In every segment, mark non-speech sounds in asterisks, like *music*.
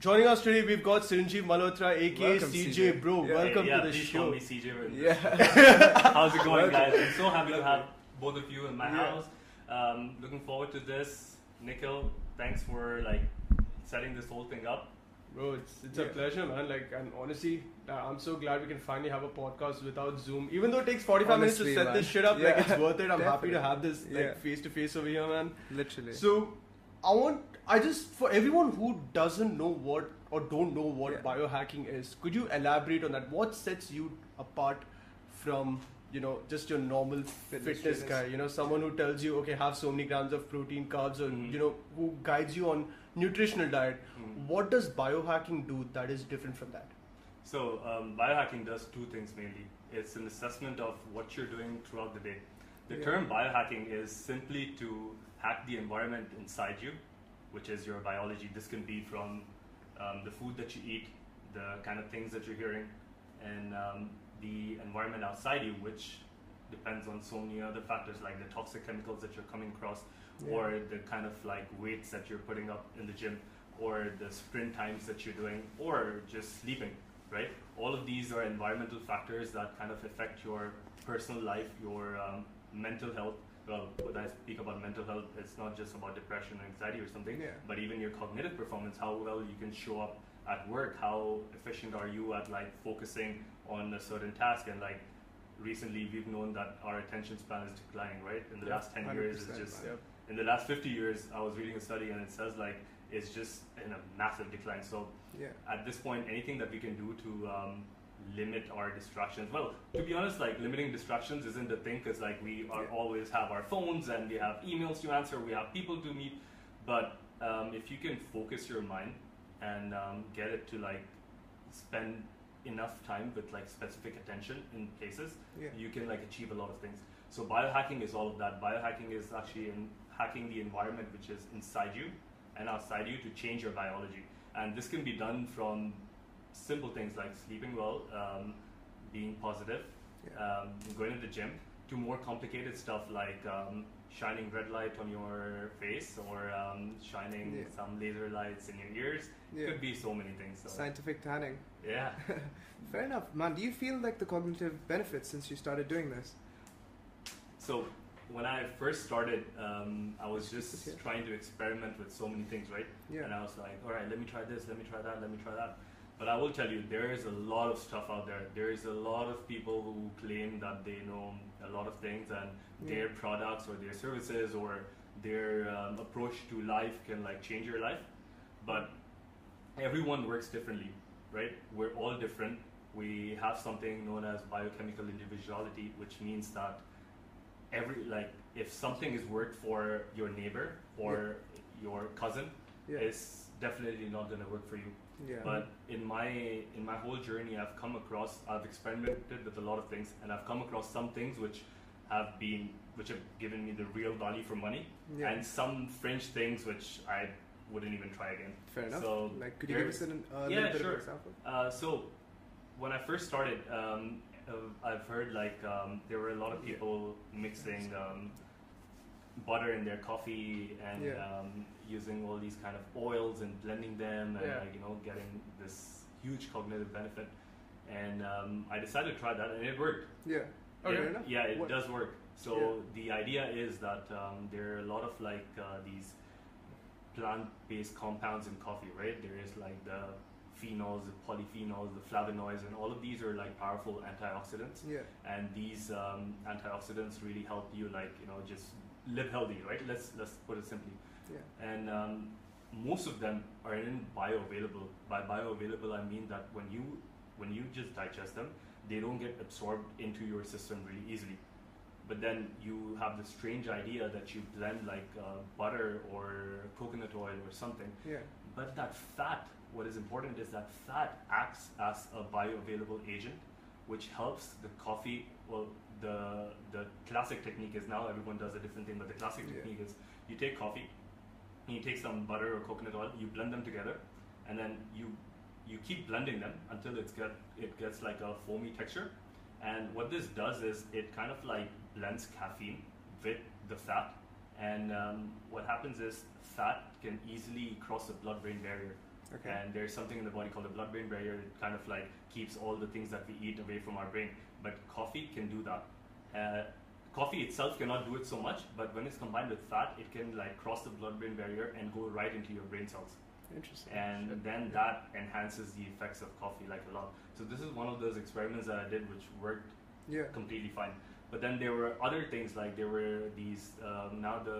joining us today, we've got Siranjeev Malhotra, aka Welcome, CJ. CJ. Bro, Yeah. welcome yeah, to the please show. call me CJ. Yeah. *laughs* How's it going, Welcome. guys? I'm so happy to have both of you in my Yeah. house. Um, looking forward to this. Nikhil, thanks for like setting this whole thing up. Bro, it's, it's a pleasure, man. Like, and honestly, uh, I'm so glad we can finally have a podcast without Zoom. Even though it takes 45 minutes to set man. this shit up, like, it's worth it. I'm happy to have this, like, face to face over here, man. Literally. So, I want, I just, for everyone who doesn't know what, or don't know what Yeah. biohacking is, could you elaborate on that? What sets you apart from, you know, just your normal Fitness fitness, guy? You know, someone who tells you, okay, have so many grams of protein, carbs, or, Mhm. you know, who guides you on nutritional diet. Mm. What does biohacking do that is different from that? So, um, biohacking does two things mainly. It's an assessment of what you're doing throughout the day. The Yeah. term biohacking is simply to hack the environment inside you, which is your biology. This can be from um, the food that you eat, the kind of things that you're hearing, and um, the environment outside you, which depends on so many other factors like the toxic chemicals that you're coming across, Yeah. or the kind of like weights that you're putting up in the gym, or the sprint times that you're doing, or just sleeping, right? All of these are environmental factors that kind of affect your personal life, your um, mental health. Well, when I speak about mental health, it's not just about depression or anxiety or something, Yeah. but even your cognitive performance, how well you can show up at work, how efficient are you at like focusing on a certain task, and like recently we've known that our attention span is declining, right? In the Yeah, last 10 years, it's 100%, just man. in the last 50 years, I was reading a study and it says like it's just in a massive decline. So Yeah. at this point, anything that we can do to um, limit our distractions. Well, to be honest, like limiting distractions isn't the thing because like we are Yeah. always have our phones and we have emails to answer, we have people to meet. But um, if you can focus your mind and um, get it to like spend enough time with like specific attention in places, Yeah. you can like achieve a lot of things. So biohacking is all of that. Biohacking is actually in hacking the environment which is inside you and outside you to change your biology. And this can be done from simple things like sleeping well, um, being positive, Yeah. um, going to the gym, to more complicated stuff like um, shining red light on your face or um, shining Yeah. some laser lights in your ears. Yeah. Could be so many things. So, Scientific tanning. yeah. *laughs* Fair enough, man. Do you feel like the cognitive benefits since you started doing this? So when I first started, um, I was just trying to experiment with so many things, right? Yeah. And I was like, all right, let me try this, let me try that, let me try that. But I will tell you, there is a lot of stuff out there. There is a lot of people who claim that they know a lot of things, and Yeah. their products or their services or their um, approach to life can like change your life. But everyone works differently, right? We're all different. We have something known as biochemical individuality, which means that every like if something is worked for your neighbor or your cousin, Yeah. it's definitely not going to work for you. Yeah. But in my in my whole journey, I've come across, I've experimented with a lot of things, and I've come across some things which have been which have given me the real value for money, yeah. and some fringe things which I wouldn't even try again. Fair enough. so like, could you give us an, a Yeah, little bit sure. of an example? Uh, so when I first started, um, uh, I've heard like um, there were a lot of people mixing um, butter in their coffee and Yeah. Using all these kind of oils and blending them and Yeah. like, you know getting this huge cognitive benefit. And um, I decided to try that, and it worked. Yeah. Okay. Yeah, enough. yeah, it What- does work. So the idea is that um, there are a lot of like uh, these plant-based compounds in coffee, right? There is like the phenols, the polyphenols, the flavonoids, and all of these are like powerful antioxidants. Yeah. And these um, antioxidants really help you, like you know, just live healthy, right? Let's let's put it simply. Yeah. And um, most of them are in bioavailable. By bioavailable, I mean that when you when you just digest them, they don't get absorbed into your system really easily. But then you have this strange idea that you blend like uh, butter or coconut oil or something. Yeah. But that fat, what is important is that fat acts as a bioavailable agent, which helps the coffee. Well, the the classic technique is now everyone does a different thing, but the classic Yeah. technique is you take coffee, and you take some butter or coconut oil, you blend them together, and then you you keep blending them until it's get it gets like a foamy texture. And what this does is it kind of like blends caffeine with the fat, and um, what happens is fat can easily cross the blood-brain barrier. Okay. and there's something in the body called the blood-brain barrier that kind of like keeps all the things that we eat away from our brain. But coffee can do that. Uh, coffee itself cannot do it so much, but when it's combined with fat, it can like cross the blood-brain barrier and go right into your brain cells Interesting. and then that enhances the effects of coffee like a lot. So this is one of those experiments that I did, which worked Yeah. completely fine. But then there were other things like there were these um, now the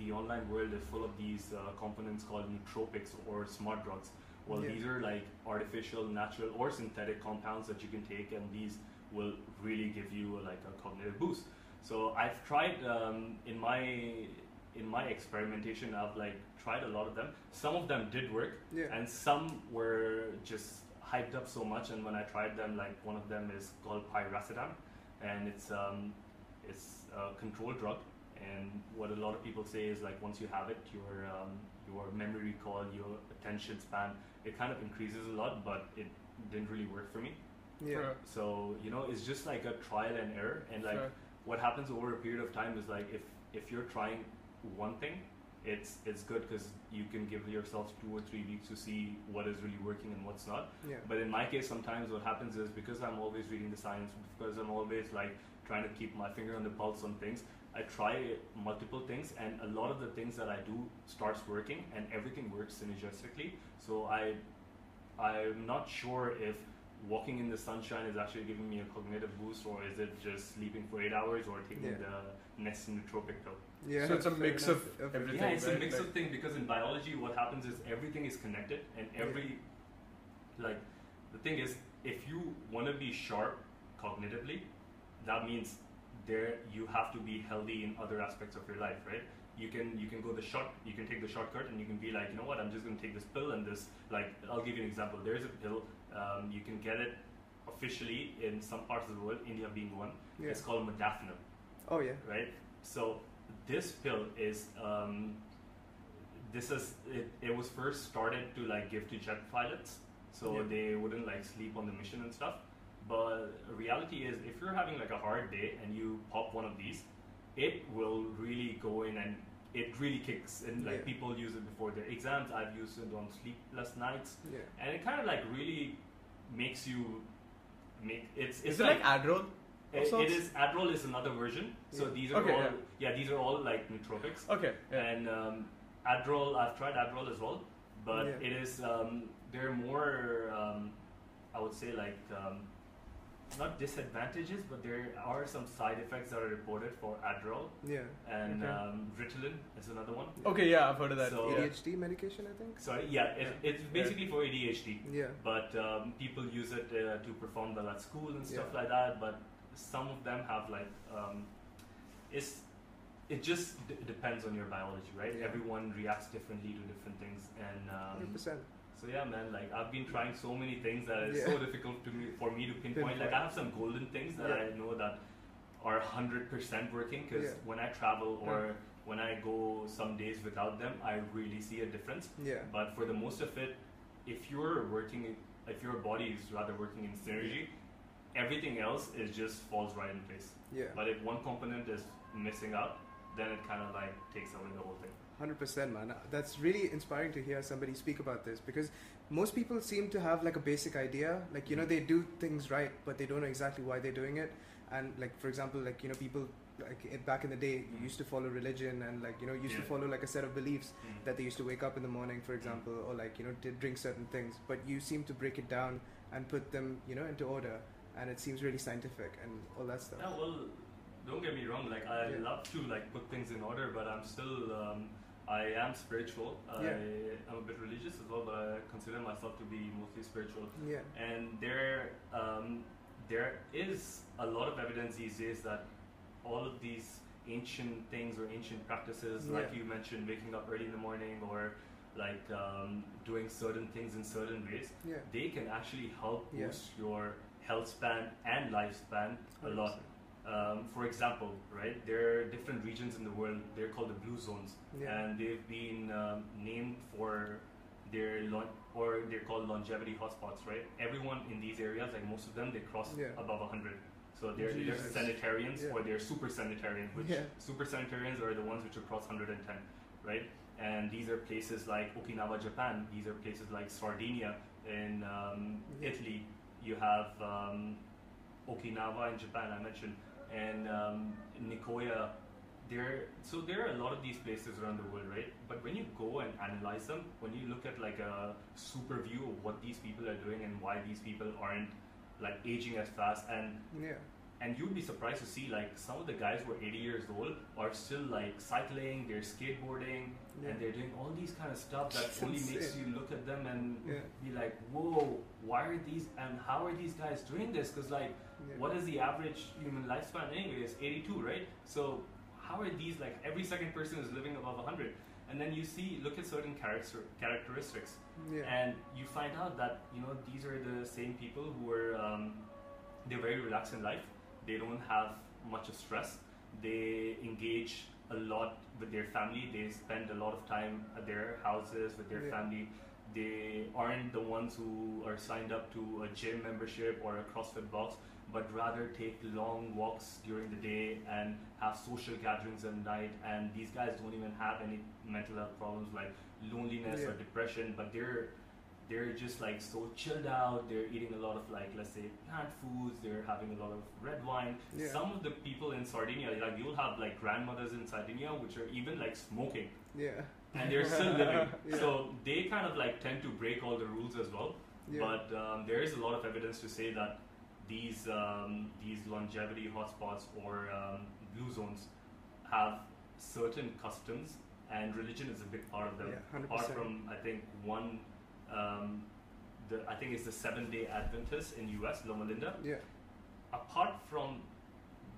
the online world is full of these uh, components called nootropics or smart drugs. Well, Yeah. these are like artificial, natural, or synthetic compounds that you can take, and these will really give you like a cognitive boost. So I've tried um, in my in my experimentation. I've like tried a lot of them. Some of them did work, Yeah. and some were just hyped up so much. And when I tried them, like one of them is called piracetam, and it's um, it's a control drug. And what a lot of people say is like once you have it, your um, your memory recall, your attention span, it kind of increases a lot. But it didn't really work for me. Yeah. Fair, So you know, it's just like a trial and error. And like fair. What happens over a period of time is like if if you're trying one thing it's it's good because you can give yourself two or three weeks to see what is really working and what's not Yeah. but in my case sometimes what happens is because i'm always reading the science because i'm always like trying to keep my finger on the pulse on things i try multiple things and a lot of the things that i do starts working and everything works synergistically so i i'm not sure if walking in the sunshine is actually giving me a cognitive boost or is it just sleeping for eight hours or taking Yeah. the next nootropic pill Yeah. So it's a mix enough. of everything. everything. yeah, it's a mix Like- of things because in biology, what happens is everything is connected, and Yeah. every like the thing is, if you want to be sharp cognitively, that means there you have to be healthy in other aspects of your life, right? You can you can go the short you can take the shortcut and you can be like you know what I'm just going to take this pill and this like I'll give you an example. There is a pill um, you can get it officially in some parts of the world, India being one. Yeah. It's called modafinil Oh yeah. right? So this pill is um, this is it, it was first started to like give to jet pilots so Yeah. they wouldn't like sleep on the mission and stuff. But reality is if you're having like a hard day and you pop one of these, it will really go in and it really kicks in like Yeah. people use it before their exams. I've used it on sleepless nights Yeah. and it kind of like really makes you make it's it's Is it like Adderall? it, it is Adderall is another version. So these are Okay, all yeah. yeah. these are all like nootropics. Okay. Yeah. And um, Adderall I've tried Adderall as well, but Yeah. it is um, they're more um, I would say like um, not disadvantages, but there are some side effects that are reported for Adderall Yeah. and Okay. um, Ritalin is another one. Okay. Yeah, I've heard of that. So- yeah. ADHD medication, I think. Sorry, yeah, it, it's basically for ADHD. Yeah. but um, people use it uh, to perform well at school and stuff Yeah. like that. But some of them have like um, it's it just d- depends on your biology, right? Yeah. Everyone reacts differently to different things, and Hundred um, percent. So yeah, man. Like I've been trying so many things that it's Yeah. so difficult to me for me to pinpoint. Like I have some golden things that Yeah. I know that are hundred percent working because Yeah. when I travel or when I go some days without them, I really see a difference. Yeah. But for the most of it, if you're working, if your body is rather working in synergy, everything else is just falls right in place. Yeah. But if one component is missing out, then it kind of like takes away the whole thing. Hundred percent, man. That's really inspiring to hear somebody speak about this because most people seem to have like a basic idea, like you know they do things right, but they don't know exactly why they're doing it. And like for example, like you know people like back in the day Mhm. used to follow religion and like you know used to follow like a set of beliefs that they used to wake up in the morning, for example, or like you know drink certain things. But you seem to break it down and put them you know into order, and it seems really scientific and all that stuff. Yeah, well, don't get me wrong. Like I Yeah. love to like put things in order, but I'm still um, I am spiritual. Yeah. I, I'm a bit religious as well, but I consider myself to be mostly spiritual. Yeah. and there um, there is a lot of evidence these days that all of these ancient things or ancient practices, like you mentioned, waking up early in the morning or like um, doing certain things in certain ways, Yeah. they can actually help Yeah. boost your health span and lifespan a lot. Um, for example, right, there are different regions in the world. They're called the blue zones Yeah. and they've been um, named for their lon- or they're called longevity hotspots, right? Everyone in these areas, like most of them, they cross Yeah. above 100. So they're, centenarians Yeah. or they're supercentenarian, which Yeah. supercentenarians are the ones which cross 110, right? and these are places like Okinawa, Japan. These are places like Sardinia in um. Italy. You have um, Okinawa in Japan. I mentioned, and um, Nicoya. There, so there are a lot of these places around the world, right? But when you go and analyze them, when you look at like a super view of what these people are doing and why these people aren't like aging as fast, and Yeah. and you'd be surprised to see like some of the guys who are 80 years old are still like cycling, they're skateboarding, Yeah. and they're doing all these kind of stuff that only makes you look at them and Yeah. be like, whoa, why are these and how are these guys doing this? Because like, Yeah. what is the average human lifespan anyway? It's 82, right? So how are these like every second person is living above 100? And then you see, look at certain character characteristics Yeah. and you find out that you know these are the same people who are um, they're very relaxed in life they don't have much of stress they engage a lot with their family they spend a lot of time at their houses with their Yeah. family they aren't the ones who are signed up to a gym membership or a crossfit box but rather take long walks during the day and have social gatherings at night and these guys don't even have any mental health problems like loneliness or depression but they're they're just like so chilled out they're eating a lot of like let's say plant foods they're having a lot of red wine Yeah. some of the people in sardinia like you'll have like grandmothers in sardinia which are even like smoking Yeah. and they're still living *laughs* Yeah. so they kind of like tend to break all the rules as well Yeah. but um, there is a lot of evidence to say that these um, these longevity hotspots or um, blue zones have certain customs, and religion is a big part of them. Yeah, 100%. Apart from, I think one, um, the I think it's the Seven Day Adventists in U.S. Loma Linda. Yeah. Apart from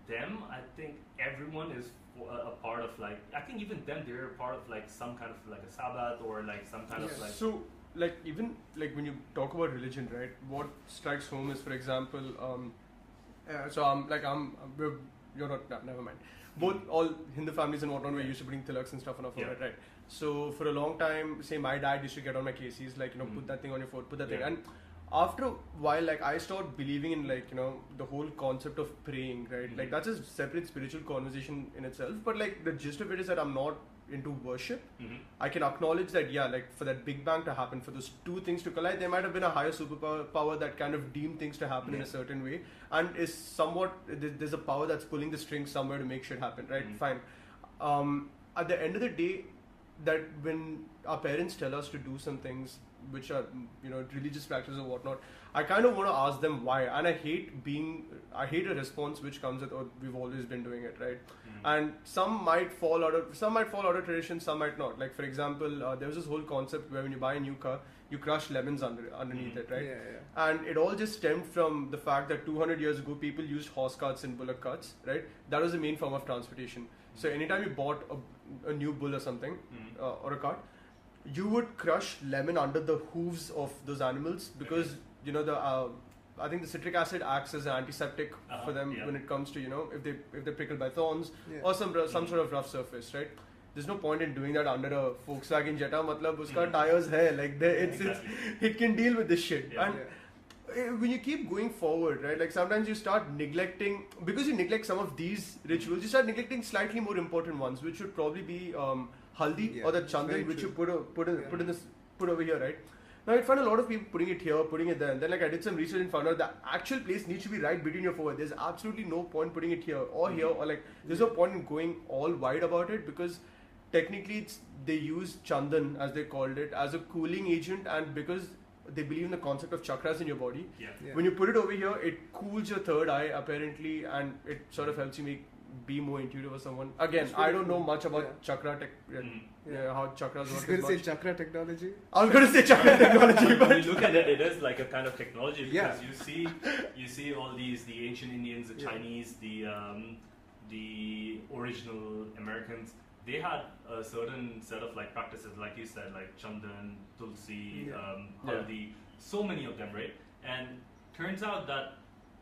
them, I think everyone is a part of like I think even them they're a part of like some kind of like a Sabbath or like some kind of like So, like, even like when you talk about religion, right? What strikes home is, for example, um, uh, so I'm like I'm, we're, you're not, no, never mind. Both all Hindu families and whatnot were used to putting tilaks and stuff on our forehead, Yeah. right? So for a long time, say my dad used to get on my case. He's like, you know, Mm. put that thing on your forehead, put that Yeah. thing, and after a while, like I stopped believing in like you know the whole concept of praying, right? Mhm. Like that's a separate spiritual conversation in itself. But like the gist of it is that I'm not into worship. Mhm. I can acknowledge that, yeah, like for that Big Bang to happen, for those two things to collide, there might have been a higher superpower power that kind of deemed things to happen in a certain way, and is somewhat there's a power that's pulling the strings somewhere to make shit happen, right? Mhm. Fine. Um, at the end of the day, that when our parents tell us to do some things which are you know religious practices or whatnot, I kind of want to ask them why, and I hate being I hate a response which comes with oh we've always been doing it, right? Mhm. and some might fall out of some might fall out of tradition some might not like for example uh, there was this whole concept where when you buy a new car you crush lemons under, underneath Mhm. it right Yeah, yeah. and it all just stemmed from the fact that 200 years ago people used horse carts and bullock carts right that was the main form of transportation so anytime you bought a, a new bull or something Mhm. uh, or a cart you would crush lemon under the hooves of those animals because you know the uh, I think the citric acid acts as an antiseptic uh-huh, for them yeah. when it comes to you know if they if they're prickled by thorns yeah. or some some mm-hmm. sort of rough surface, right? There's no point in doing that under a Volkswagen Jetta. Matlab, uska mm-hmm. tires hai like it's, exactly. it's, it can deal with this shit yeah. and. Eh, when you keep going forward, right? Like sometimes you start neglecting because you neglect some of these rituals. You start neglecting slightly more important ones, which should probably be um, haldi Yeah, or the very chandan, which true. you put o- put in, Yeah. put in this put over here, right? Now I find a lot of people putting it here, putting it there, and then like I did some research and found out the actual place needs to be right between your forehead. There's absolutely no point putting it here or Mhm. here or like there's no point in going all wide about it because technically it's they use chandan as they called it as a cooling agent and because they believe in the concept of chakras in your body yeah. Yeah. when you put it over here it cools your third eye apparently and it sort of helps you make be more intuitive or someone again i don't know much about Yeah. chakra tech yeah, Mhm. yeah, how chakras work. I was going to say much. chakra technology. i was going to say chakra technology *laughs* when but you look at it, it is like a kind of technology because Yeah. you see, you see all these the ancient Indians, the Yeah. Chinese, the um, the original Americans. They had a certain set of like practices, like you said, like chandan, tulsi, Yeah. um, Yeah. haldi, so many of them, right? And turns out that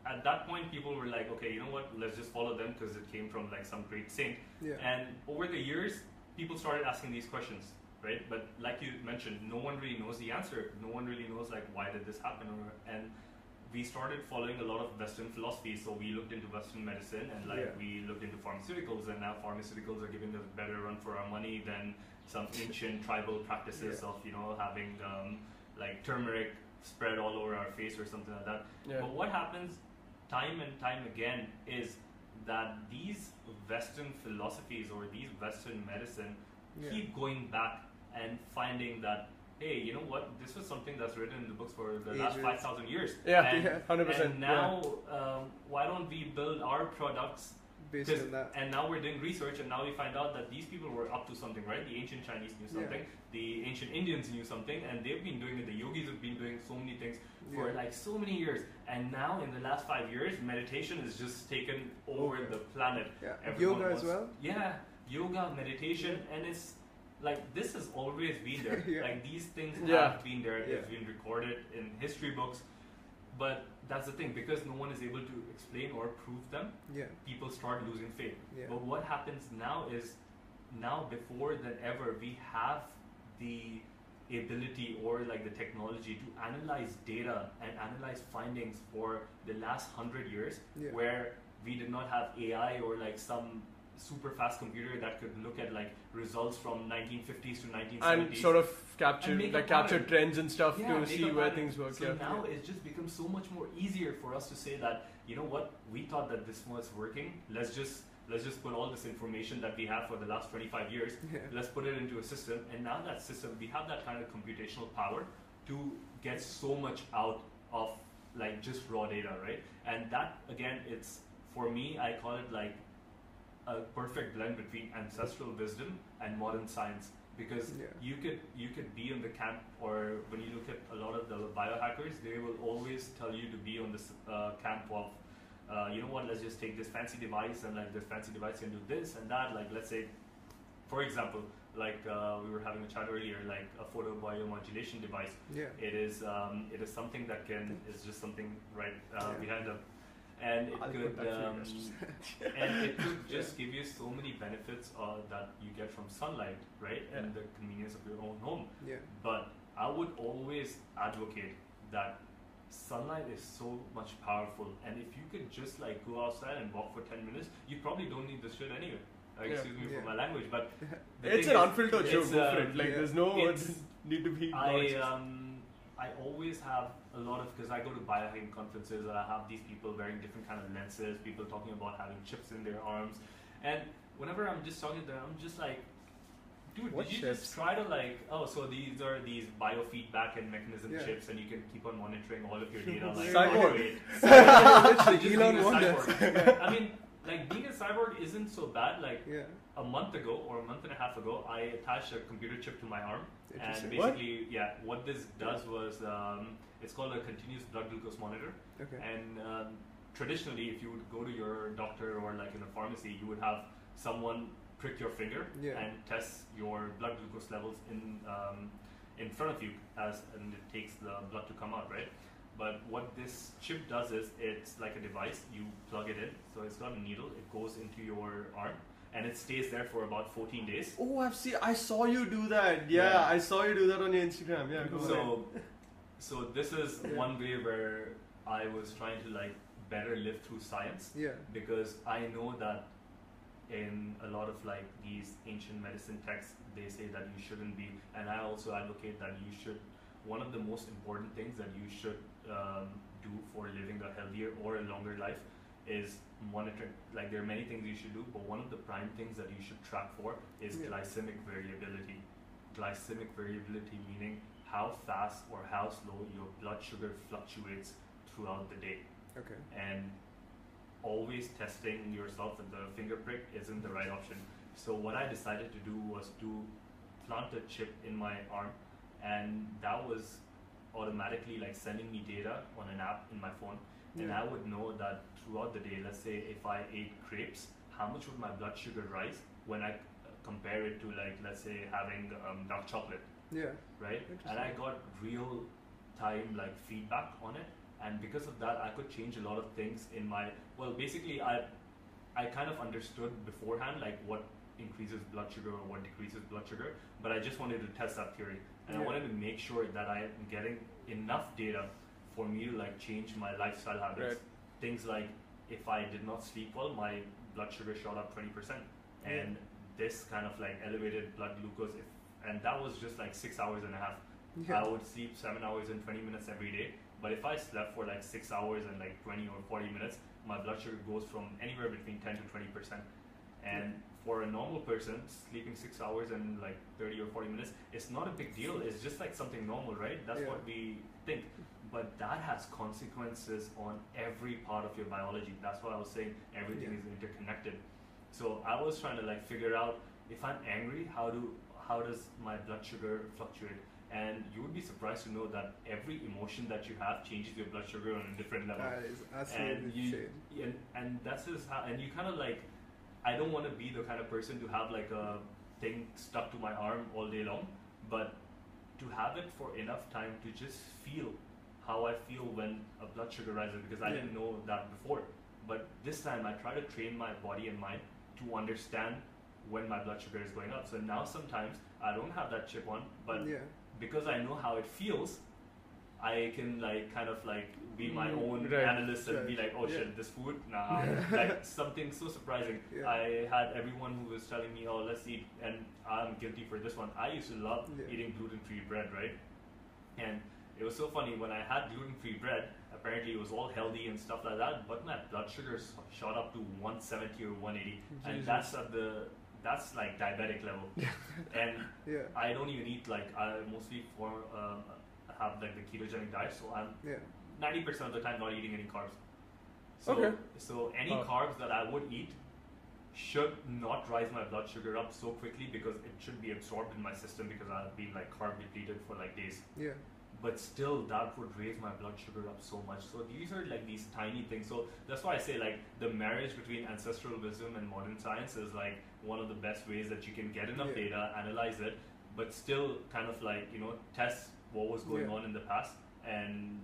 at that point, people were like, okay, you know what? Let's just follow them because it came from like some great saint. Yeah. And over the years, people started asking these questions, right? But like you mentioned, no one really knows the answer. No one really knows like why did this happen, or and we started following a lot of Western philosophy. So we looked into Western medicine and like Yeah. we looked into pharmaceuticals, and now pharmaceuticals are giving us better run for our money than some *laughs* ancient tribal practices Yeah. of you know having um, like turmeric spread all over our face or something like that. Yeah. But what happens time and time again is that these Western philosophies or these Western medicine Yeah. keep going back and finding that hey, you know what? This was something that's written in the books for the last five thousand years. Yeah, *laughs* yeah, 100%, And now, um, why don't we build our products? Based 'cause- on that. And now we're doing research, and now we find out that these people were up to something, right? The ancient Chinese knew Yeah. something, the ancient Indians knew something, and they've been doing it. The yogis have been doing so many things for Yeah. like so many years, and now in the last five years, meditation has just taken over Over. the planet. Yeah. Everyone Yoga as well. Yeah, yoga, meditation, and it's like this has always been there. *laughs* Yeah. Like these things Yeah. have been there. Yeah. It's been recorded in history books, but that's the thing because no one is able to explain or prove them. Yeah. People start losing faith. Yeah. But what happens now is now before than ever we have the ability or like the technology to analyze data and analyze findings for the last hundred years Yeah. where we did not have AI or like some super fast computer that could look at like results from 1950s to 1970s and sort of capture And make a like capture trends and stuff Yeah, to see where pattern. things work. So yeah. now it's just become so much more easier for us to say that you know what we thought that this was working. Let's just let's just put all this information that we have for the last 25 years. Yeah. Let's put it into a system, and now that system we have that kind of computational power to get so much out of like just raw data, right? And that again, it's for me. I call it like a perfect blend between ancestral wisdom and modern science because Yeah. you could you could be in the camp or when you look at a lot of the biohackers they will always tell you to be on this uh, camp of uh, you know what let's just take this fancy device and like this fancy device can do this and that like let's say for example like uh, we were having a chat earlier like a photo biomodulation device Yeah. it is um, it is something that can is just something right uh, Yeah. behind them and it I'll could put that for you um, *laughs* and it could *laughs* just give you so many benefits uh, that you get from sunlight right Yeah. and the convenience of your own home Yeah. but I would always advocate that sunlight is so much powerful and if you could just like go outside and walk for 10 minutes you probably don't need this shit anyway uh, Yeah. excuse me Yeah. for my language but *laughs* It's an is, unfiltered it's, joke. Go uh, it. Like yeah. there's no It's- need to be. I um I always have a lot of because I go to biohacking conferences and I have these people wearing different kind of lenses, people talking about having chips in their arms, and whenever I'm just talking to them, I'm just like, dude, What did you chips? just try to like, oh, so these are these biofeedback and mechanism Yeah. chips, and you can keep on monitoring all of your data, *laughs* like Cyborg. wait, *laughs* *laughs* Literally, Elon Wonder. cyborg. I mean, like being a cyborg isn't so bad. Like Yeah. A month ago or a month and a half ago, I attached a computer chip to my arm, and Interesting. What? basically, yeah, what this does was um, it's called a continuous blood glucose monitor. Okay. And um, traditionally, if you would go to your doctor or like in a pharmacy, you would have someone prick your finger Yeah. and test your blood glucose levels in um, in front of you, as and it takes the blood to come out, right? But what this chip does is it's like a device. You plug it in, so it's got a needle. It goes into your arm, and it stays there for about 14 days. Oh, I've seen. I saw you do that. Yeah, Yeah. I saw you do that on your Instagram. Yeah, go ahead. So, so this is Yeah. one way where I was trying to like better live through science Yeah. because I know that in a lot of like these ancient medicine texts they say that you shouldn't be, and I also advocate that you should. One of the most important things that you should um, do for living a healthier or a longer life is monitoring. Like there are many things you should do, but one of the prime things that you should track for is Yeah. glycemic variability. Glycemic variability meaning how fast or how slow your blood sugar fluctuates throughout the day Okay. and always testing yourself with the finger prick isn't the right option. So what I decided to do was to plant a chip in my arm, and that was automatically like sending me data on an app in my phone, and I would know that throughout the day. Let's say if I ate grapes, how much would my blood sugar rise when I uh, compare it to like let's say having um, dark chocolate Yeah. right? And I got real time like feedback on it, and because of that, I could change a lot of things in my. Well, basically, I I kind of understood beforehand like what increases blood sugar or what decreases blood sugar, but I just wanted to test that theory, and I wanted to make sure that I am getting enough data for me to like change my lifestyle habits. Right. Things like if I did not sleep well, my blood sugar shot up twenty percent, Yeah. and this kind of like elevated blood glucose if and that was just like six hours and a half. Yeah. I would sleep seven hours and 20 minutes every day. But if I slept for like six hours and like 20 or 40 minutes, my blood sugar goes from anywhere between 10 to 20 percent. And for a normal person, sleeping six hours and like 30 or 40 minutes, it's not a big deal. It's just like something normal, right? That's Yeah. what we think. But that has consequences on every part of your biology. That's what I was saying everything Yeah. is interconnected. So I was trying to like figure out if I'm angry, how do how does my blood sugar fluctuate? And you would be surprised to know that every emotion that you have changes your blood sugar on a different level That is absolutely and you and, and that's just how and you kind of like i don't want to be the kind of person to have like a thing stuck to my arm all day long but to have it for enough time to just feel how i feel when a blood sugar rises because i didn't know that before. But this time i try to train my body and mind to understand when my blood sugar is going up. So now sometimes i don't have that chip on but yeah. because I know how it feels, I can like kind of like be my Mm, own right, analyst and be like, oh yeah. shit, this food, nah, *laughs* like something so surprising. Yeah. I had everyone who was telling me, oh, let's eat, and I'm guilty for this one. I used to love Yeah. eating gluten-free bread, right? And it was so funny when I had gluten-free bread. Apparently, it was all healthy and stuff like that, but my blood sugar shot up to 170 or 180, and that's at the that's like diabetic level. *laughs* and Yeah. I don't even eat like I mostly for um, have like the ketogenic diet, so I'm Yeah. Ninety percent of the time not eating any carbs. So, Okay. So any Oh. carbs that I would eat should not rise my blood sugar up so quickly because it should be absorbed in my system because I've been like carb depleted for like days. Yeah. But still, that would raise my blood sugar up so much. So these are like these tiny things. So that's why I say like the marriage between ancestral wisdom and modern science is like one of the best ways that you can get enough Yeah. data, analyze it, but still kind of like you know test what was going Yeah. on in the past. And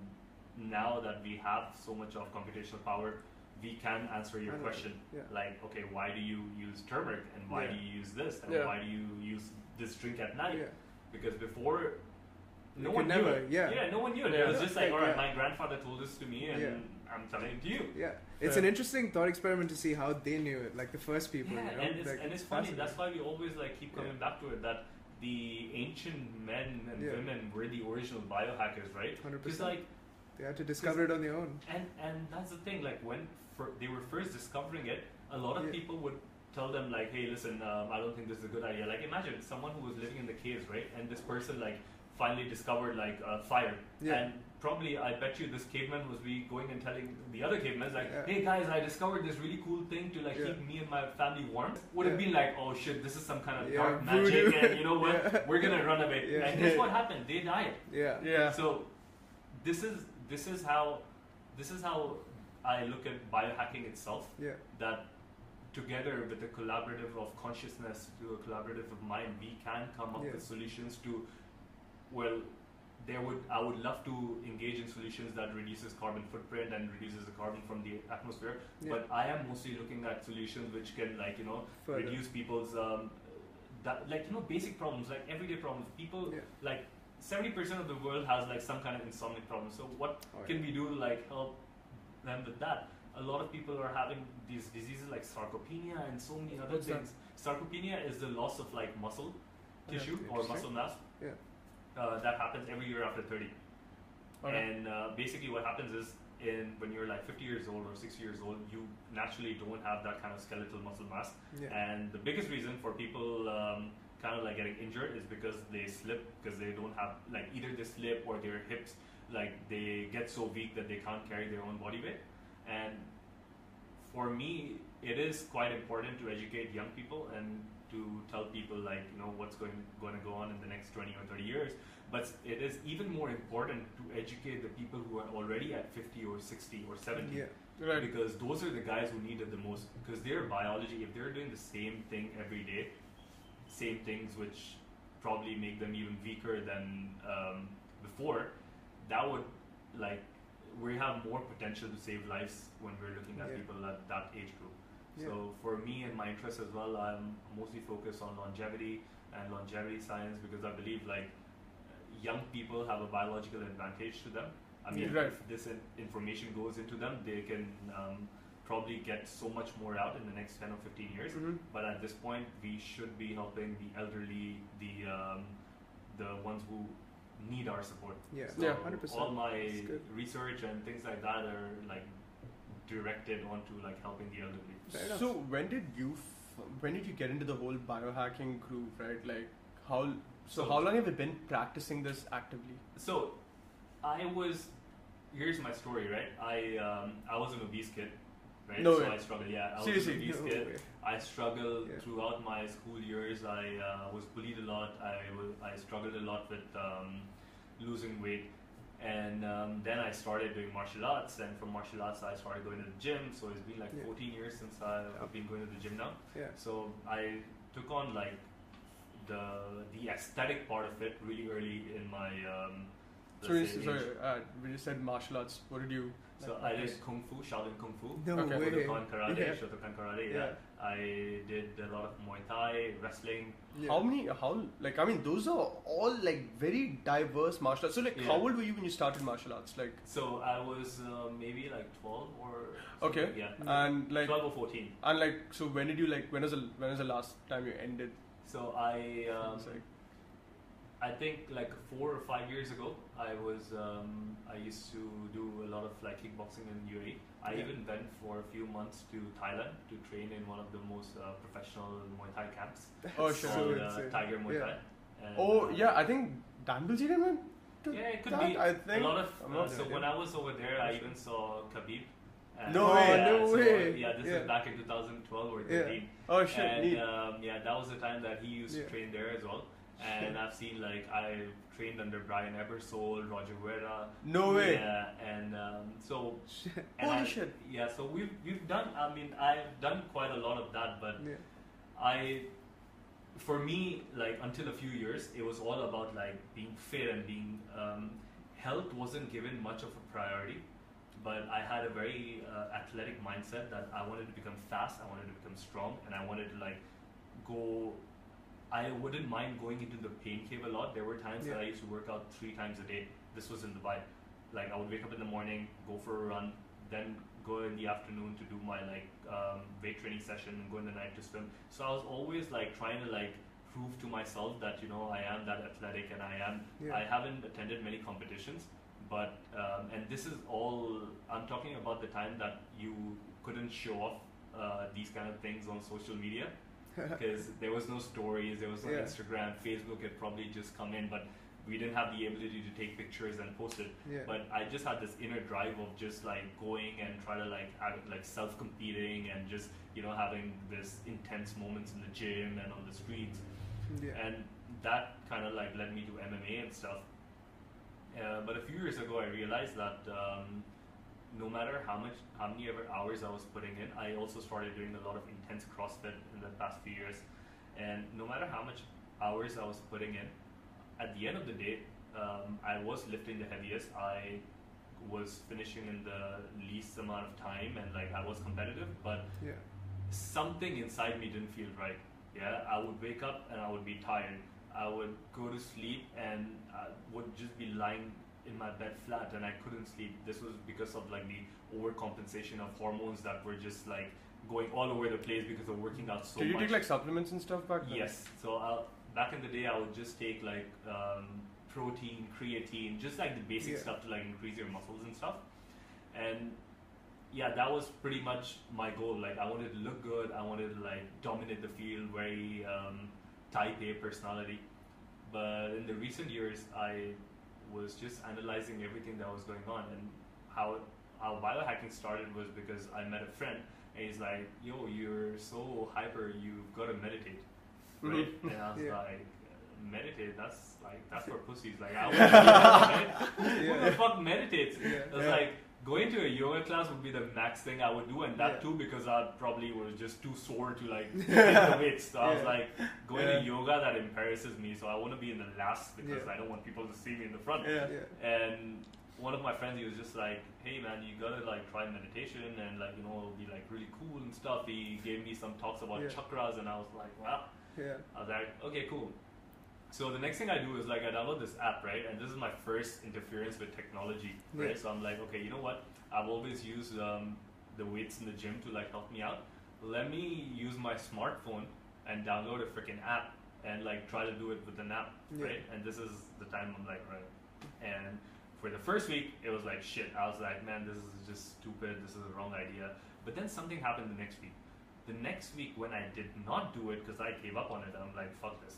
now that we have so much of computational power, we can answer your question. yeah. Like, okay, why do you use turmeric, and why Yeah. do you use this, and Yeah. why do you use this drink at night? Yeah. Because before, no You one knew never- it. yeah. no one knew it. Yeah. It was just like, all right, yeah. my grandfather told this to me, and Yeah. I'm telling it to you. Yeah. It's Yeah. an interesting thought experiment to see how they knew it, like the first people. Yeah, you know? and it's, like, and it's funny. That's why we always like keep coming Yeah. back to it that the ancient men and Yeah. women were the original biohackers, right? 100%. Because like They had to discover it on their own. And and that's the thing. Like when fir- they were first discovering it, a lot of Yeah. people would tell them like, "Hey, listen, um, I don't think this is a good idea." Like imagine someone who was living in the caves, right? And this person like finally discovered like uh, fire, Yeah. and probably I bet you this caveman was be going and telling the other cavemen like, Yeah. "Hey guys, I discovered this really cool thing to like Yeah. keep me and my family warm." Would have Yeah. been like, "Oh shit, this is some kind of Yeah, dark voodoo. magic," and you know what? *laughs* Yeah. We're gonna run away. Yeah. And guess what happened? They died. Yeah. Yeah. So this is this is how this is how I look at biohacking itself. Yeah. That together with the collaborative of consciousness to a collaborative of mind, we can come up Yeah. with solutions to well there would I would love to engage in solutions that reduces carbon footprint and reduces the carbon from the atmosphere. Yeah. But I am mostly looking at solutions which can like you know Further. reduce people's um, that like you know basic problems like everyday problems. People Yeah. like seventy percent of the world has like some kind of insomnia problem. So what Oh, yeah. can we do to like help them with that? A lot of people are having these diseases like sarcopenia and so many other What's that? things. Sarcopenia is the loss of like muscle Okay. tissue or muscle mass. Yeah. Uh, that happens every year after 30. Okay. And uh, basically, what happens is, in when you're like 50 years old or 60 years old, you naturally don't have that kind of skeletal muscle mass. Yeah. And the biggest reason for people um, kind of like getting injured is because they slip because they don't have like either they slip or their hips like they get so weak that they can't carry their own body weight. And for me, it is quite important to educate young people and to tell people like you know what's going going to go on in the next 20 or 30 years. But it is even more important to educate the people who are already at 50 or 60 or 70 Yeah. Right. because those are the guys who need it the most because their biology if they're doing the same thing every day same things which probably make them even weaker than um, before that would like we have more potential to save lives when we're looking at Yeah. people at that age group Yeah. so for me and my interests as well i'm mostly focused on longevity and longevity science because i believe like young people have a biological advantage to them i mean Right. if this information goes into them they can um, probably get so much more out in the next 10 or 15 years. Mhm. But at this point, we should be helping the elderly, the um, the ones who need our support. Yeah. So Yeah, 100%. all my research and things like that are like directed onto like helping the elderly. So when did you f- when did you get into the whole biohacking groove, right? Like how so, So- how long have you been practicing this actively? So, I was. Here's my story, right? I um, I was an obese kid, right? No so way. I struggled. Yeah, I was Seriously? obese No kid. way. I struggled Yeah. throughout my school years. I uh, was bullied a lot. I was I struggled a lot with um, losing weight, and um, then I started doing martial arts. And from martial arts, I started going to the gym. So it's been like Yeah. 14 years since I've been going to the gym now. Yeah. So I took on like the the aesthetic part of it really early in my um, So you, let's sorry, age. uh, when you said martial arts, what did you? So like, I practice? did kung fu, Shaolin kung fu, No Okay. way. Shotokan karate, Yeah. Shotokan karate. Yeah. Yeah. I did a lot of Muay Thai, wrestling. Yeah. How many? How like? I mean, those are all like very diverse martial arts. So like, Yeah. how old were you when you started martial arts? Like, So I was uh, maybe like 12 or Okay. something, yeah, and like, 12 or 14. and like, so when did you like? When was the when was the last time you ended? So I um, It's like, I think like four or five years ago, I was um, I used to do a lot of like kickboxing in UAE. I Yeah. even went for a few months to Thailand to train in one of the most uh, professional Muay Thai camps *laughs* Oh, sure. called uh. Tiger Muay Yeah. Thai. And, oh yeah, I think Dan Bilzerian went. To Yeah, it could that, be. I think a lot of. Uh, so when I was over there, I even saw Khabib. And No yeah, way. No so, way. Yeah, this Yeah. is back in 2012 or Yeah. Oh shit, and um, yeah, that was the time that he used Yeah. to train there as well. And I've seen like I trained under Brian Ebersole, Roger Huerta. no way. Yeah, and um, so Shit. and Holy I- shit. Yeah, so we've we've done. I mean, I've done quite a lot of that, but Yeah. I, for me, like until a few years, it was all about like being fit and being. Um, health wasn't given much of a priority, but I had a very uh, athletic mindset that I wanted to become fast, I wanted to become strong, and I wanted to like go. I wouldn't mind going into the pain cave a lot. There were times that I used to work out three times a day. This was in Dubai. Like I would wake up in the morning, go for a run, then go in the afternoon to do my like um, weight training session, and go in the night to swim. So I was always like trying to like prove to myself that you know I am that athletic and I am. Yeah. I haven't attended many competitions, but um, and this is all I'm talking about the time that you couldn't show off uh, these kind of things on social media *laughs* because there was no stories, there was no Yeah. Instagram, Facebook had probably just come in, but we didn't have the ability to take pictures and post it. Yeah. But I just had this inner drive of just like going and try to like act, like self competing and just you know having this intense moments in the gym and on the streets yeah. and that kind of like led me to MMA and stuff. Uh, but a few years ago, I realized that um, no matter how much, how many ever hours I was putting in, I also started doing a lot of intense CrossFit in the past few years. And no matter how much hours I was putting in, at the end of the day, um, I was lifting the heaviest. I was finishing in the least amount of time, and like I was competitive, but yeah. something inside me didn't feel right. Yeah, I would wake up and I would be tired. I would go to sleep and I would just be lying in my bed flat and I couldn't sleep. This was because of like the overcompensation of hormones that were just like going all over the place because of working out so much. Did you much. take like supplements and stuff back then? Yes. So I'll, back in the day, I would just take like um, protein, creatine, just like the basic Yeah. stuff to like increase your muscles and stuff. And yeah, that was pretty much my goal. Like I wanted to look good. I wanted to like dominate the field, very um, type A personality. But in the recent years, I was just analyzing everything that was going on and how how biohacking started was because I met a friend and he's like, "Yo, you're so hyper. You've got to meditate." Right? Mhm. And I was *laughs* Yeah. like, "Meditate? That's like that's for pussies. Like I *laughs* to *laughs* Who the fuck meditates?" Yeah. I was Yeah. like, going to a yoga class would be the max thing I would do, and that Yeah. too because I probably was just too sore to like *laughs* lift the weights. So I was like, going Yeah. to yoga that embarrasses me, so I want to be in the last because Yeah. I don't want people to see me in the front. Yeah. Yeah. And one of my friends, he was just like, "Hey man, you gotta like try meditation and like you know it'll be like really cool and stuff." He gave me some talks about Yeah. chakras, and I was like, "Wow." Yeah. I was like, okay, cool. So the next thing I do is like I download this app, right? And this is my first interference with technology, right? So I'm like, okay, you know what? I've always used um, the weights in the gym to like help me out. Let me use my smartphone and download a freaking app and like try to do it with an app, Yeah. right? And this is the time I'm like, right. And for the first week, it was like shit. I was like, man, this is just stupid. This is the wrong idea. But then something happened the next week. The next week, when I did not do it because I gave up on it, I'm like, fuck this.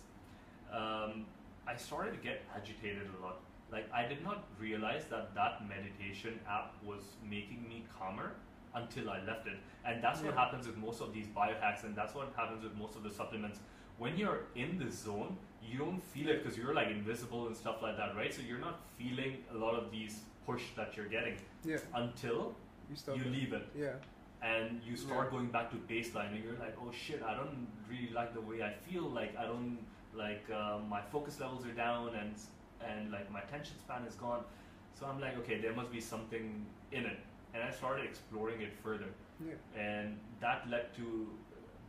Um, I started to get agitated a lot. Like I did not realize that that meditation app was making me calmer until I left it. And that's what happens with most of these biohacks, and that's what happens with most of the supplements. When you're in the zone, you don't feel it because you're like invisible and stuff like that, right? So you're not feeling a lot of these push that you're getting Yeah. until You you leave it Yeah. and you start Yeah. going back to baseline and you're like oh shit i don't really like the way i feel like i don't like uh, my focus levels are down and and like my attention span is gone. So i'm like okay there must be something in it. And i started exploring it further. Yeah. and that led to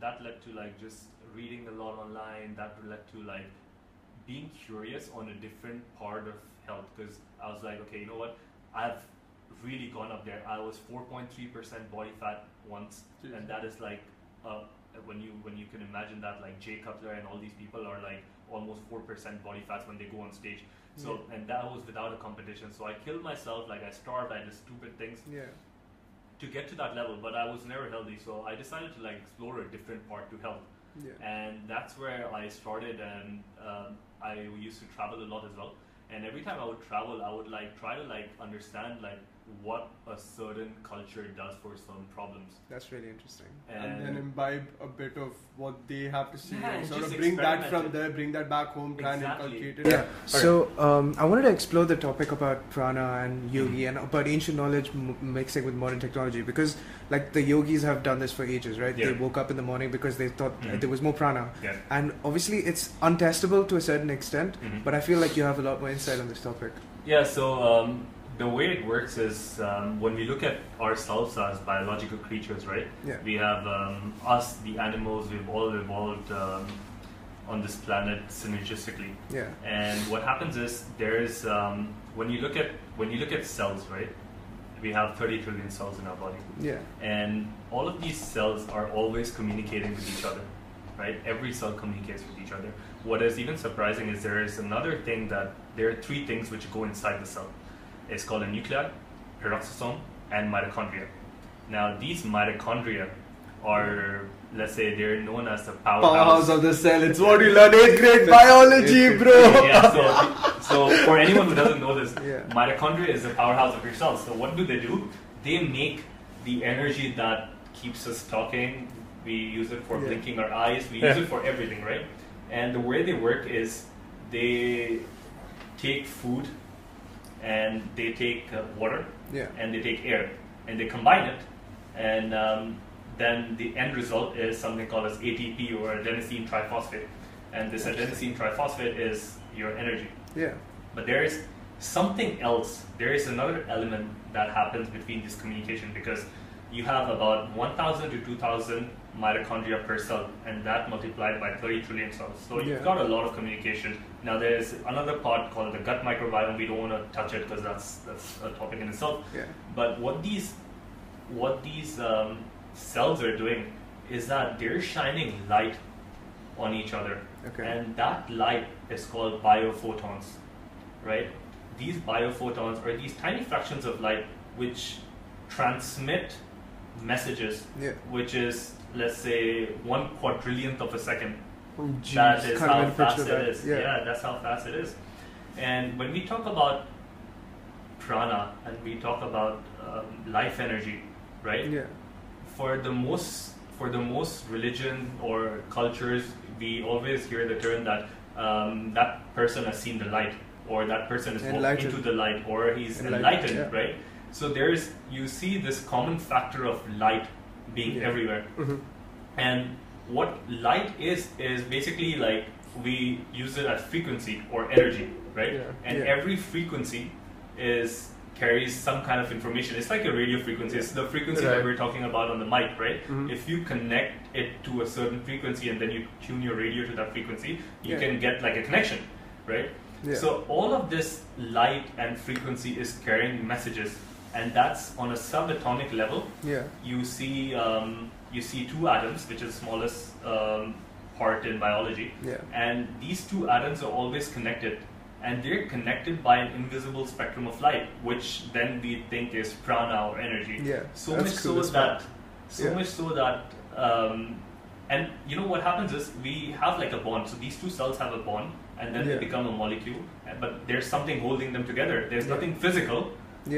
that led to like just reading a lot online. That led to like being curious on a different part of health. Because i was like okay you know what? I've really gone up there. I was 4.3% body fat once. Jeez. and that is like uh, when you when you can imagine that like jay cutler and all these people are like almost 4% body fats when they go on stage so and that was without a competition so i killed myself like i starved i did stupid things Yeah. to get to that level, but I was never healthy, so I decided to like explore a different part to health, Yeah. and that's where I started. And um, I used to travel a lot as well. And every time I would travel, I would like try to like understand like what a certain culture does for some problems. That's really interesting. and then imbibe a bit of what they have to see Yeah, and and sort of bring that from it. there, bring that back home, try Exactly. and inculcate it. Yeah. So um, I wanted to explore the topic about prana and yogi Mm-hmm. and about ancient knowledge m- mixing with modern technology because, like, the yogis have done this for ages, right? They woke up in the morning because they thought Mhm. there was more prana, Yeah. and obviously it's untestable to a certain extent. Mhm. But I feel like you have a lot more insight on this topic. Yeah, so um, the way it works is um, when we look at ourselves as biological creatures, right? Yeah. We have um, us, the animals, we've all evolved um, on this planet synergistically. Yeah. And what happens is there's um, when you look at when you look at cells, right? We have 30 trillion cells in our body, Yeah. and all of these cells are always communicating with each other, right? Every cell communicates with each other. What is even surprising is there is another thing that there are three things which go inside the cell. It's called a nuclei, peroxisome, and mitochondria. Now these mitochondria are, let's say, they're known as the Powerhouse powerhouse of the cell. It's what you learn eighth grade *laughs* biology, bro. yeah, so, so for anyone who doesn't know this, Yeah. mitochondria is the powerhouse of your cells. So what do they do? They make the energy that keeps us talking. We use it for Yeah. blinking our eyes. We Yeah. use it for everything, right? And the way they work is they take food and they take uh, water Yeah. and they take air and they combine it. And um, then the end result is something called as ATP or adenosine triphosphate. And this adenosine triphosphate is your energy. Yeah. but there is something else. There is another element that happens between this communication because you have about 1000 to 2000 mitochondria per cell and that multiplied by 30 trillion cells. So Yeah. you've got a lot of communication now there's another part called the gut microbiome we don't want to touch it because that's that's a topic in itself Yeah. but what these what these um, cells are doing is that they're shining light on each other, Okay. and that light is called biophotons, right? These biophotons are these tiny fractions of light which transmit messages, Yeah. which is let's say one quadrillionth of a second Oh, that jeez. Can't how fast it that. is. Yeah. Yeah. that's how fast it is. And when we talk about prana and we talk about um, life energy, right? Yeah. For the most for the most religion or cultures, we always hear the term that um, that person has seen the light, or that person is walking Enlightened. into the light, or he's Enlightened, enlightened, yeah. right? So there's you see this common factor of light being Yeah. everywhere. Mhm. And what light is is basically like we use it as frequency or energy, right? Yeah. And Yeah. every frequency is carries some kind of information. It's like a radio frequency. It's the frequency that we're talking about on the mic, right? Mhm. If you connect it to a certain frequency and then you tune your radio to that frequency, you Yeah. can get like a connection, right? Yeah. So all of this light and frequency is carrying messages and that's on a subatomic level. Yeah. You see um, you see two atoms, which is the smallest um, part in biology, Yeah. and these two atoms are always connected and they're connected by an invisible spectrum of light which then we think is prana or energy Yeah. so much cool so that so Yeah. much so that um, and you know what happens is we have like a bond so these two cells have a bond and then Yeah. they become a molecule but there's something holding them together there's nothing physical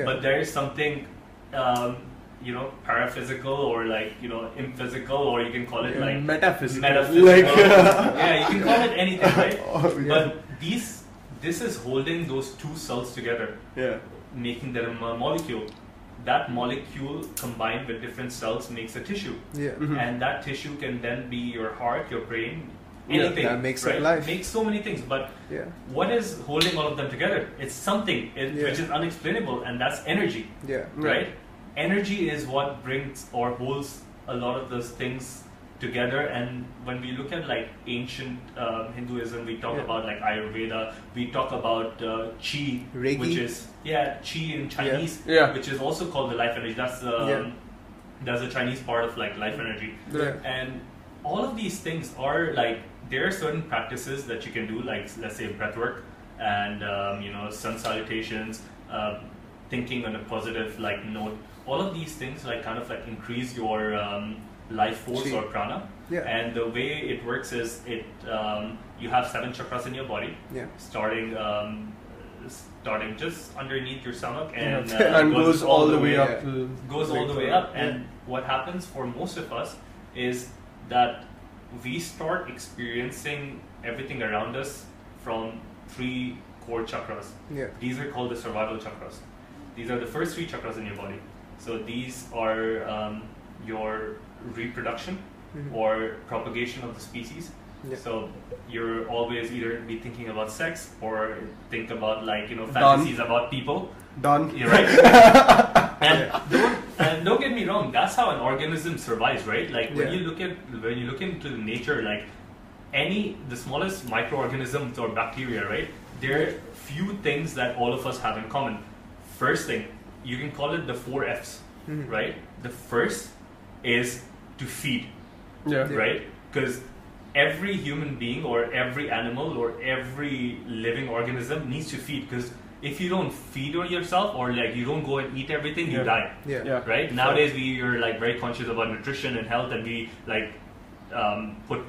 but there is something um, you know paraphysical or like you know imphysical or you can call it Yeah. like metaphysical. metaphysical Like, *laughs* yeah you *laughs* can call it anything right *laughs* Oh, yeah. but these this is holding those two cells together yeah. making them a molecule that molecule combined with different cells makes a tissue Yeah. Mhm. and that tissue can then be your heart your brain anything Yeah, anything that makes up right? life. makes so many things but Yeah. what is holding all of them together it's something it, Yeah. which is unexplainable and that's energy Yeah. right energy is what brings or holds a lot of those things together and when we look at like ancient um, hinduism we talk Yeah. about like ayurveda we talk about uh, chi Reiki. which is yeah chi in chinese Yeah. which is also called the life energy that's um, Yeah. that's the chinese part of like life energy Right. and all of these things are like there are certain practices that you can do like let's say breath work and um, you know sun salutations um, thinking on a positive like note all of these things like kind of like increase your um, life force Chi. or prana Yeah. and the way it works is it um, you have seven chakras in your body Yeah. starting um, starting just underneath your stomach and, Yeah. *laughs* uh, and goes all the way up. yeah. to- goes all the way up and what happens for most of us is that we start experiencing everything around us from three core chakras Yeah. these are called the survival chakras these are the first three chakras in your body so these are um, your reproduction Mhm. or propagation of the species Yeah. so you're always either be thinking about sex or think about like you know Done. fantasies about people Done. you're right. *laughs* and don't and don't get me wrong, that's how an organism survives, right? Like when Yeah. you look at when you look into the nature, like any the smallest microorganisms or bacteria, right? There are few things that all of us have in common. First thing, you can call it the four F's, Mhm. right? The first is to feed Yeah. Yeah. right? Because every human being or every animal or every living organism needs to feed. Because if you don't feed on yourself or like you don't go and eat everything, you Yeah. die, Yeah. Yeah. right? Nowadays we are like very conscious about nutrition and health, and we like um, put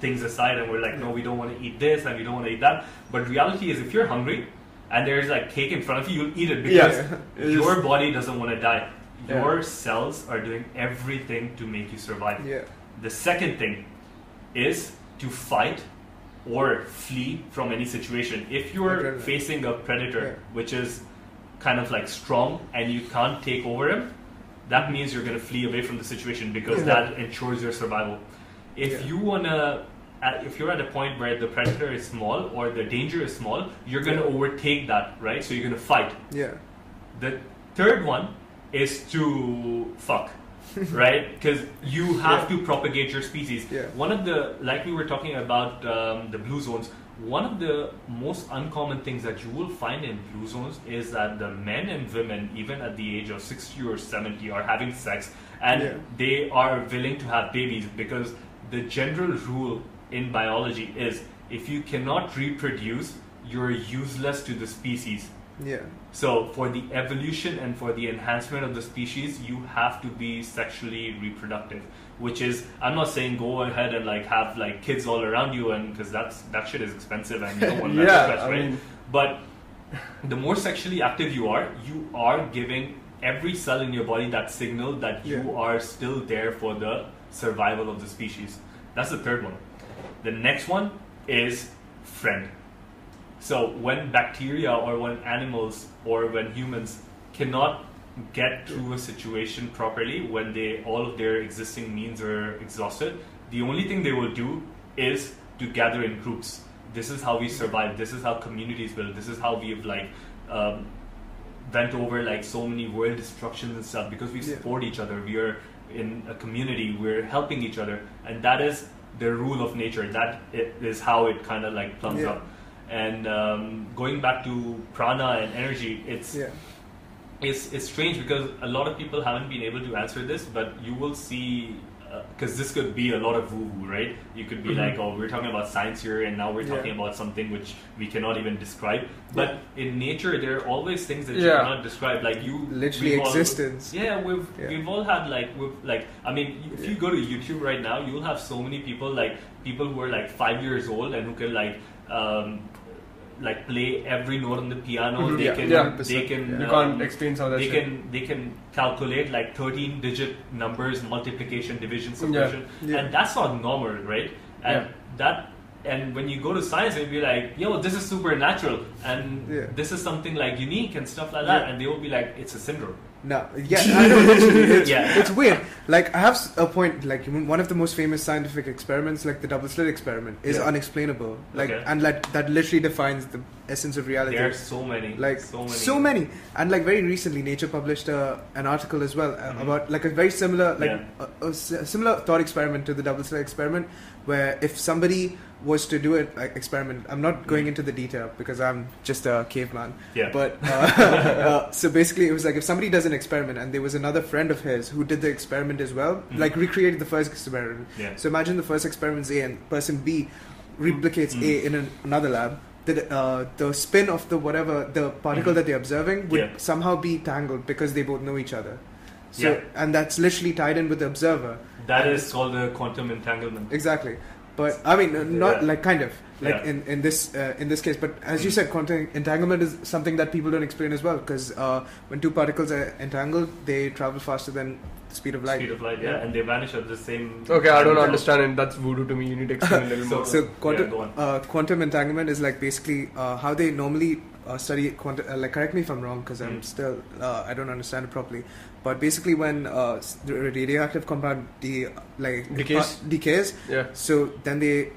things aside and we're like, no, we don't want to eat this and we don't want to eat that. But reality is, if you're hungry and there's like cake in front of you, you'll eat it because *laughs* Yeah. Your body doesn't want to die. Yeah. Your cells are doing everything to make you survive. Yeah. The second thing is to fight or flee from any situation. If you're facing a predator, Yeah. which is kind of like strong and you can't take over him, that means you're going to flee away from the situation because Yeah. that ensures your survival. If Yeah. you wanna, at, if you're at a point where the predator is small or the danger is small, you're going to Yeah. overtake that, right? So you're going to fight. Yeah. The third one is to fuck, *laughs* right? Because you have Yeah. to propagate your species. Yeah. One of the, like we were talking about um, the blue zones, one of the most uncommon things that you will find in blue zones is that the men and women, even at the age of 60 or 70, are having sex and Yeah. they are willing to have babies because the general rule in biology is if you cannot reproduce, you're useless to the species. Yeah. So, for the evolution and for the enhancement of the species, you have to be sexually reproductive. Which is, I'm not saying go ahead and like have like kids all around you, and because that's that shit is expensive and you don't want *laughs* that Yeah, stress, I right? mean- but the more sexually active you are, you are giving every cell in your body that signal that you are still there for the survival of the species. That's the third one. The next one is friend. So when bacteria or when animals or when humans cannot get through a situation properly, when they all of their existing means are exhausted, the only thing they will do is to gather in groups. This is how we survive. This is how communities build. This is how we've like um, went over like so many world destructions and stuff because we Yeah. support each other. We are in a community. We're helping each other, and that is the rule of nature. That is how it kind of like plums Yeah. up. And um, going back to prana and energy, it's Yeah. it's it's strange because a lot of people haven't been able to answer this, but you will see because this could be a lot of woo woo, right? You could be Mhm. like, oh, we're talking about science here, and now we're Yeah. talking about something which we cannot even describe. But in nature, there are always things that you cannot describe. Like you, Literally we've all- existence. yeah, we've Yeah. we've all had like we've like I mean, if you go to YouTube right now, you'll have so many people like people who are like five years old and who can like um, like play every note on the piano. Mhm. They Yeah. can Yeah. they can You um, can't explain some that they shit. can they can calculate like 13 digit numbers multiplication division subtraction Yeah. and that's not normal right and that and when you go to science and be like yo this is supernatural and Yeah. this is something like unique and stuff like that Yeah. and they will be like it's a syndrome No, yeah, I know. Literally, *laughs* it's, Yeah. it's weird. Like I have a point. Like one of the most famous scientific experiments, like the double slit experiment, is Yeah. unexplainable. Like Okay. and like that literally defines the essence of reality. there are so many like so many so many. and like very recently nature published uh, an article as well uh, Mhm. about like a very similar like Yeah. a, a similar thought experiment to the double slit experiment where if somebody was to do an like, experiment i'm not going into the detail because i'm just a caveman yeah but uh, *laughs* uh, so basically it was like if somebody does an experiment and there was another friend of his who did the experiment as well Mhm. like recreated the first experiment yeah so imagine the first experiment is A and person B replicates Mm. A in an, another lab. The, uh, the spin of the whatever the particle Mhm. that they're observing would Yeah. somehow be tangled because they both know each other. So Yeah. and that's literally tied in with the observer. that and is called the quantum entanglement Exactly. But I mean, uh, not Yeah. like kind of like Yeah. in in this uh, in this case. But as you said, quantum entanglement is something that people don't explain as well because uh, when two particles are entangled, they travel faster than the speed of light. speed of light yeah, Yeah. and they vanish at the same Okay, I don't understand and That's voodoo to me. You need to explain a little *laughs* So- more. So quantum, Yeah, uh, quantum entanglement is like basically uh, how they normally uh, study quantum. Uh, like, correct me if I'm wrong, because I'm Mm. still uh, I don't understand it properly. But basically, when uh, the radioactive compound de- like Decays? depa- decays, yeah. so then they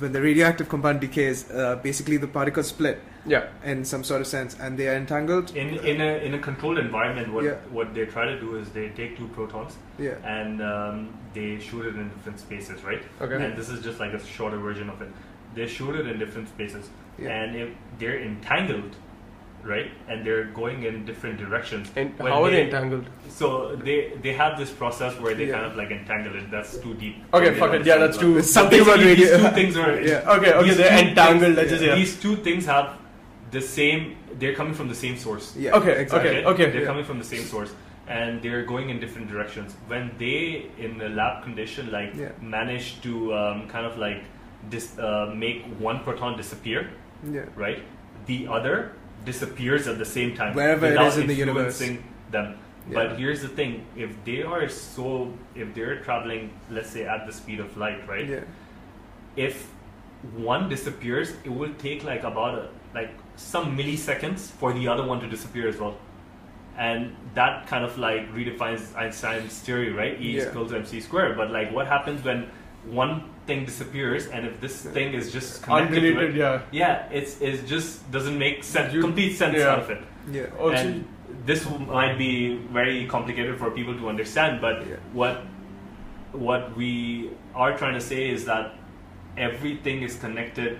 when the radioactive compound decays, uh, basically the particles split Yeah. in some sort of sense, and they are entangled. in in a in a controlled environment what Yeah. what they try to do is they take two protons Yeah, and um, they shoot it in different spaces right Okay. and this is just like a shorter version of it they shoot it in different spaces yeah, and if they're entangled right and they're going in different directions And when how are they they- entangled? so they they have this process where they Yeah. kind of like entangle it that's too deep Okay, fuck it. Yeah, that's too. Something about Basically, these two things are *laughs* yeah. Okay, okay, These they're entangled. things- just yeah. these two things have the same they're coming from the same source yeah. Okay, exactly. okay, okay. They're yeah. coming from the same source, and they're going in different directions. When they, in the lab condition, like Yeah. manage to um, kind of like dis- uh, make one proton disappear, Yeah. right? The other disappears at the same time Wherever it without in the universe. influencing them. Yeah. But here's the thing: if they are so, if they're traveling, let's say at the speed of light, right? Yeah. if one disappears, it will take like about a, like some milliseconds for the other one to disappear as well, and that kind of like redefines Einstein's theory, right? E is equal to mc squared. But like, what happens when one thing disappears, and if this thing is just connected to Unrelated, it, yeah. yeah, it's it just doesn't make sense, You- complete sense yeah. out of it. Yeah. Also, and this might be very complicated for people to understand, but Yeah. what what we are trying to say is that everything is connected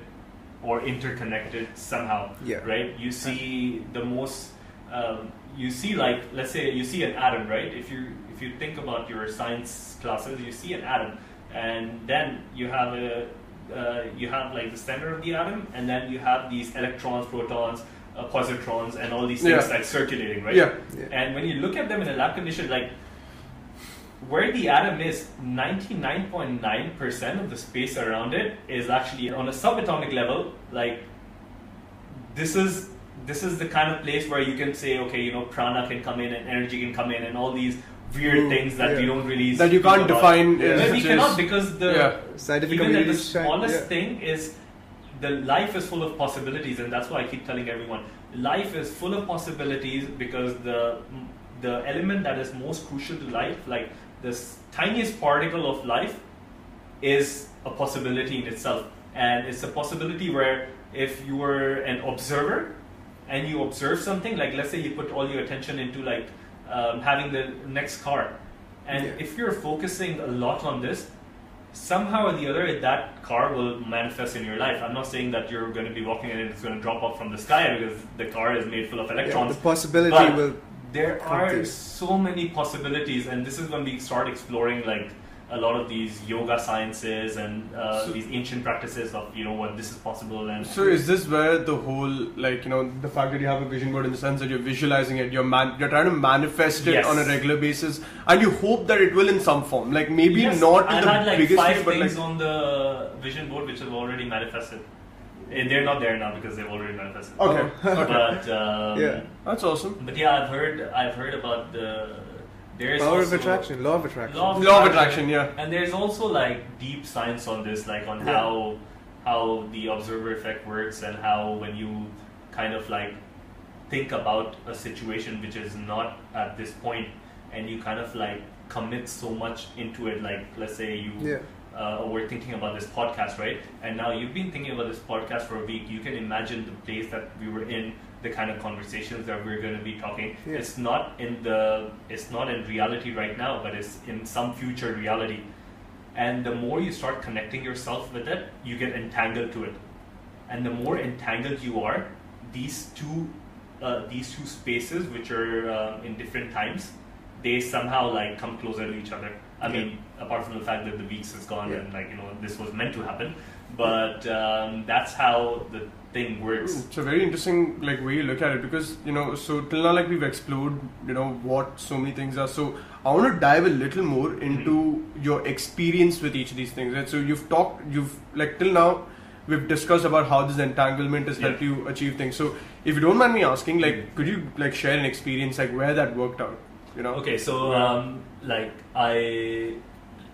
or interconnected somehow Yeah. right you see the most um, you see like let's say you see an atom right if you if you think about your science classes you see an atom and then you have a uh, you have like the center of the atom and then you have these electrons protons uh, positrons and all these things Yeah. like circulating right yeah. Yeah. and when you look at them in a lab condition, like where the atom is, 99.9% of the space around it is actually on a subatomic level. Like this is this is the kind of place where you can say, okay, you know, prana can come in and energy can come in and all these weird Ooh, things that yeah. we don't really That you can't define. Yeah. is we just- cannot because the Yeah. Scientific even at the smallest yeah. thing is the life is full of possibilities and that's why i keep telling everyone life is full of possibilities because the the element that is most crucial to life like the s- tiniest particle of life is a possibility in itself and it's a possibility where if you were an observer and you observe something like let's say you put all your attention into like um, having the next car and Yeah. if you're focusing a lot on this somehow or the other that car will manifest in your life. I'm not saying that you're going to be walking in and it's going to drop off from the sky because the car is made full of Yeah, electrons. the possibility will. there are so many possibilities, and this is when we start exploring like a lot of these yoga sciences and uh, So- these ancient practices of you know what this is possible and So is this where the whole like you know the fact that you have a vision board in the sense that you're visualizing it, you're man- you're trying to manifest it Yes. on a regular basis, and you hope that it will in some form, like maybe Yes, not in I the had like biggest five but things like on the vision board which have already manifested. And they're not there now because they've already manifested. okay, *laughs* okay, But um, Yeah. that's awesome. But yeah, I've heard I've heard about the there's Power also of attraction, law of attraction. Law of Law of attraction. attraction, yeah. And there's also like deep science on this, like on Yeah. how how the observer effect works and how when you kind of like think about a situation which is not at this point and you kind of like commit so much into it like let's say you Yeah. uh, were thinking about this podcast right and now you've been thinking about this podcast for a week you can imagine the place that we were in the kind of conversations that we're going to be talking Yeah. it's not in the it's not in reality right now but it's in some future reality and the more you start connecting yourself with it you get entangled to it and the more entangled you are these two uh, these two spaces which are um, in different times they somehow like come closer to each other i Yeah. mean apart from the fact that the weeks is gone Yeah. and like you know this was meant to happen but um, that's how the thing works hmm, It's a very interesting like way you look at it because you know so till now like we've explored you know what so many things are. So I want to dive a little more hmm. into your experience with each of these things. Right? So you've talked, you've like till now we've discussed about how this entanglement has Yeah. helped you achieve things. So if you don't mind me asking, like hmm. could you like share an experience like where that worked out? You know? Okay, so Yeah. um, like I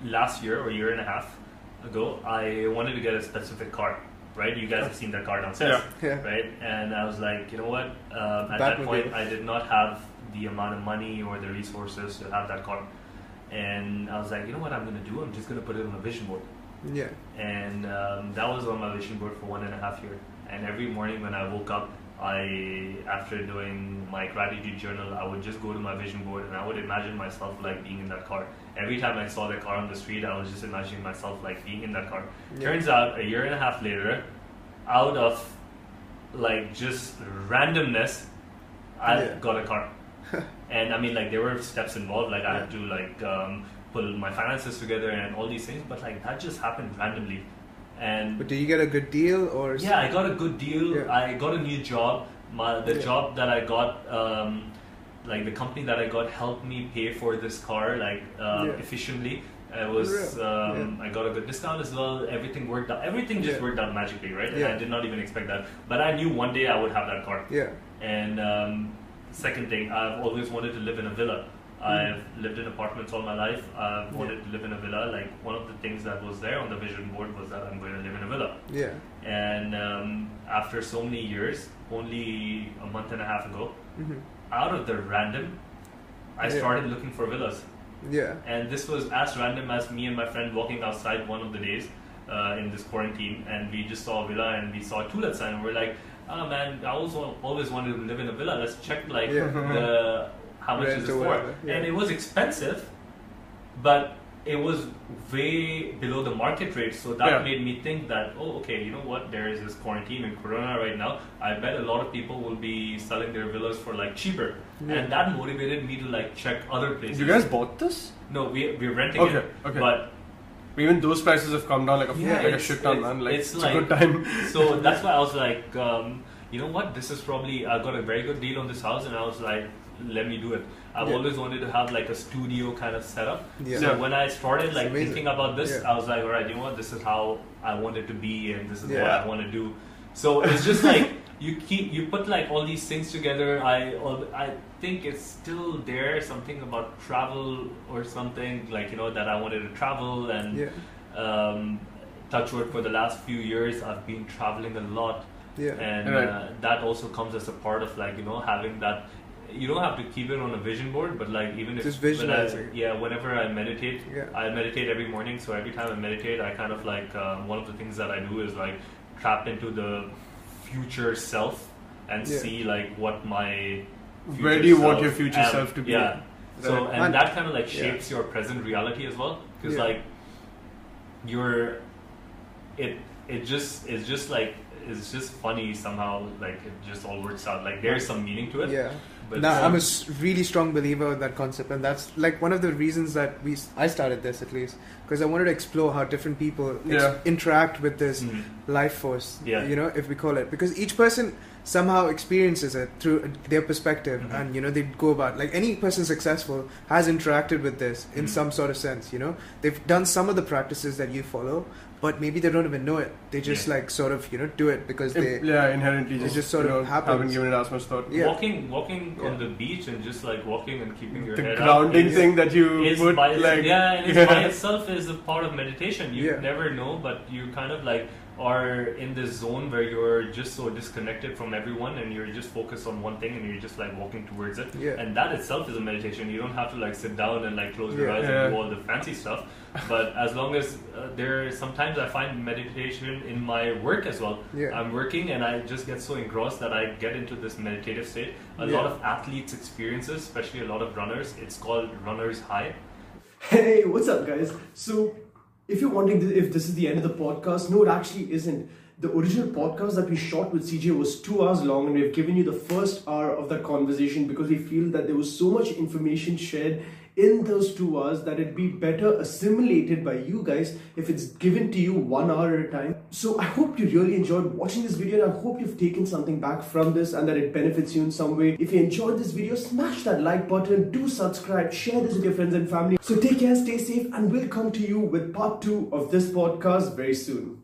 last year or year and a half ago, I wanted to get a specific car. Right, you guys have seen that car downstairs, Yeah. right? And I was like, you know what? Um, at that Batmobile. point, I did not have the amount of money or the resources to have that car, and I was like, you know what? I'm gonna do? I'm just gonna put it on a vision board Yeah. and um, that was on my vision board for one and a half year. And every morning when I woke up, I after doing my gratitude journal, I would just go to my vision board and I would imagine myself like being in that car. Every time I saw the car on the street, I was just imagining myself like being in that car. Yeah. Turns out a year and a half later, out of like just randomness, I Yeah. got a car. *laughs* and I mean, like there were steps involved. Like I had to like um, pull my finances together and all these things. But like that just happened randomly. And But did you get a good deal or? yeah, I got a good deal. Yeah. I got a new job. My the Yeah. job that I got, um, like the company that I got, helped me pay for this car like um, Yeah. efficiently. It was um, I got a good discount as well. Everything worked out. Everything just Yeah. worked out magically, right? And Yeah. I did not even expect that. But I knew one day I would have that car. Yeah. And um, second thing, I've always wanted to live in a villa. I've lived in apartments all my life. I've wanted to live in a villa. Like one of the things that was there on the vision board was that I'm going to live in a villa. Yeah. And um, after so many years, only a month and a half ago, hmm out of the random, I Yeah. started looking for villas. Yeah. And this was as random as me and my friend walking outside one of the days uh, in this quarantine, and we just saw a villa and we saw a to sign, and we're like, "Oh man, I also always wanted to live in a villa. Let's check like Yeah. the how much Rent is this for?" yeah. And it was expensive, but it was way below the market rate. So that Yeah. made me think that, oh, okay, you know what? There is this quarantine and Corona right now. I bet a lot of people will be selling their villas for like cheaper, Yeah. and that motivated me to like check other places. You guys bought this? No, we we're renting Okay, it. okay. But Even those prices have come down like a Yeah, like a shit ton, man. Like it's it's, like- a good time. so that's why I was like, um, you know what? This is probably I got a very good deal on this house, and I was like, let me do it. I've Yeah. always wanted to have like a studio kind of setup. Yeah. So Yeah. when I started like thinking about this, Yeah. I was like, all right, you know what? This is how I want it to be, and this is what I want to do. So it's just like *laughs* you keep you put like all these things together. I I think it's still there something about travel or something like you know that I wanted to travel and Yeah. um, touch wood for the last few years I've been traveling a lot Yeah. and Right. uh, that also comes as a part of like you know having that you don't have to keep it on a vision board but like even if Just when I- visualizing. yeah whenever I meditate Yeah. I meditate every morning so every time I meditate I kind of like uh, one of the things that I do is like tap into the future self and Yeah. see like what my Where future do you want self your future am- self to be? yeah so Right. and And- that kind of like yeah. shapes your present reality as well because Yeah. like you're it it just it's just like it's just funny somehow like it just all works out like there's some meaning to it Yeah. But no, I'm a really strong believer of that concept, and that's like one of the reasons that we I started this at least because I wanted to explore how different people ex- Yeah. interact with this mm, life force. Yeah. You know, if we call it, because each person somehow experiences it through their perspective, Mhm. and you know they go about like any person successful has interacted with this in Mhm. some sort of sense. You know, they've done some of the practices that you follow, but maybe they don't even know it. They just Yeah. like sort of you know do it because Im- they. yeah, inherently it just, just sort you of know, happens. haven't given it as much thought. Yeah. walking walking on the beach and just like walking and keeping your The head grounding up is, thing that you is put by, like yeah and it's *laughs* by itself is a part of meditation you Yeah. never know but you kind of like are in this zone where you're just so disconnected from everyone and you're just focused on one thing and you're just like walking towards it Yeah. and that itself is a meditation you don't have to like sit down and like close your Yeah. eyes Yeah. and do all the fancy stuff but as long as uh, there sometimes i find meditation in my work as well Yeah. i'm working and i just get so engrossed that i get into this meditative state a lot of athletes experiences especially a lot of runners it's called runner's high Hey, what's up, guys? So, if you're wondering if this is the end of the podcast, no, it actually isn't. The original podcast that we shot with CJ was two hours long, and we've given you the first hour of that conversation because we feel that there was so much information shared in those two hours that it'd be better assimilated by you guys if it's given to you one hour at a time. So I hope you really enjoyed watching this video and I hope you've taken something back from this and that it benefits you in some way. If you enjoyed this video, smash that like button, do subscribe, share this with your friends and family. So take care, stay safe, and we'll come to you with part two of this podcast very soon.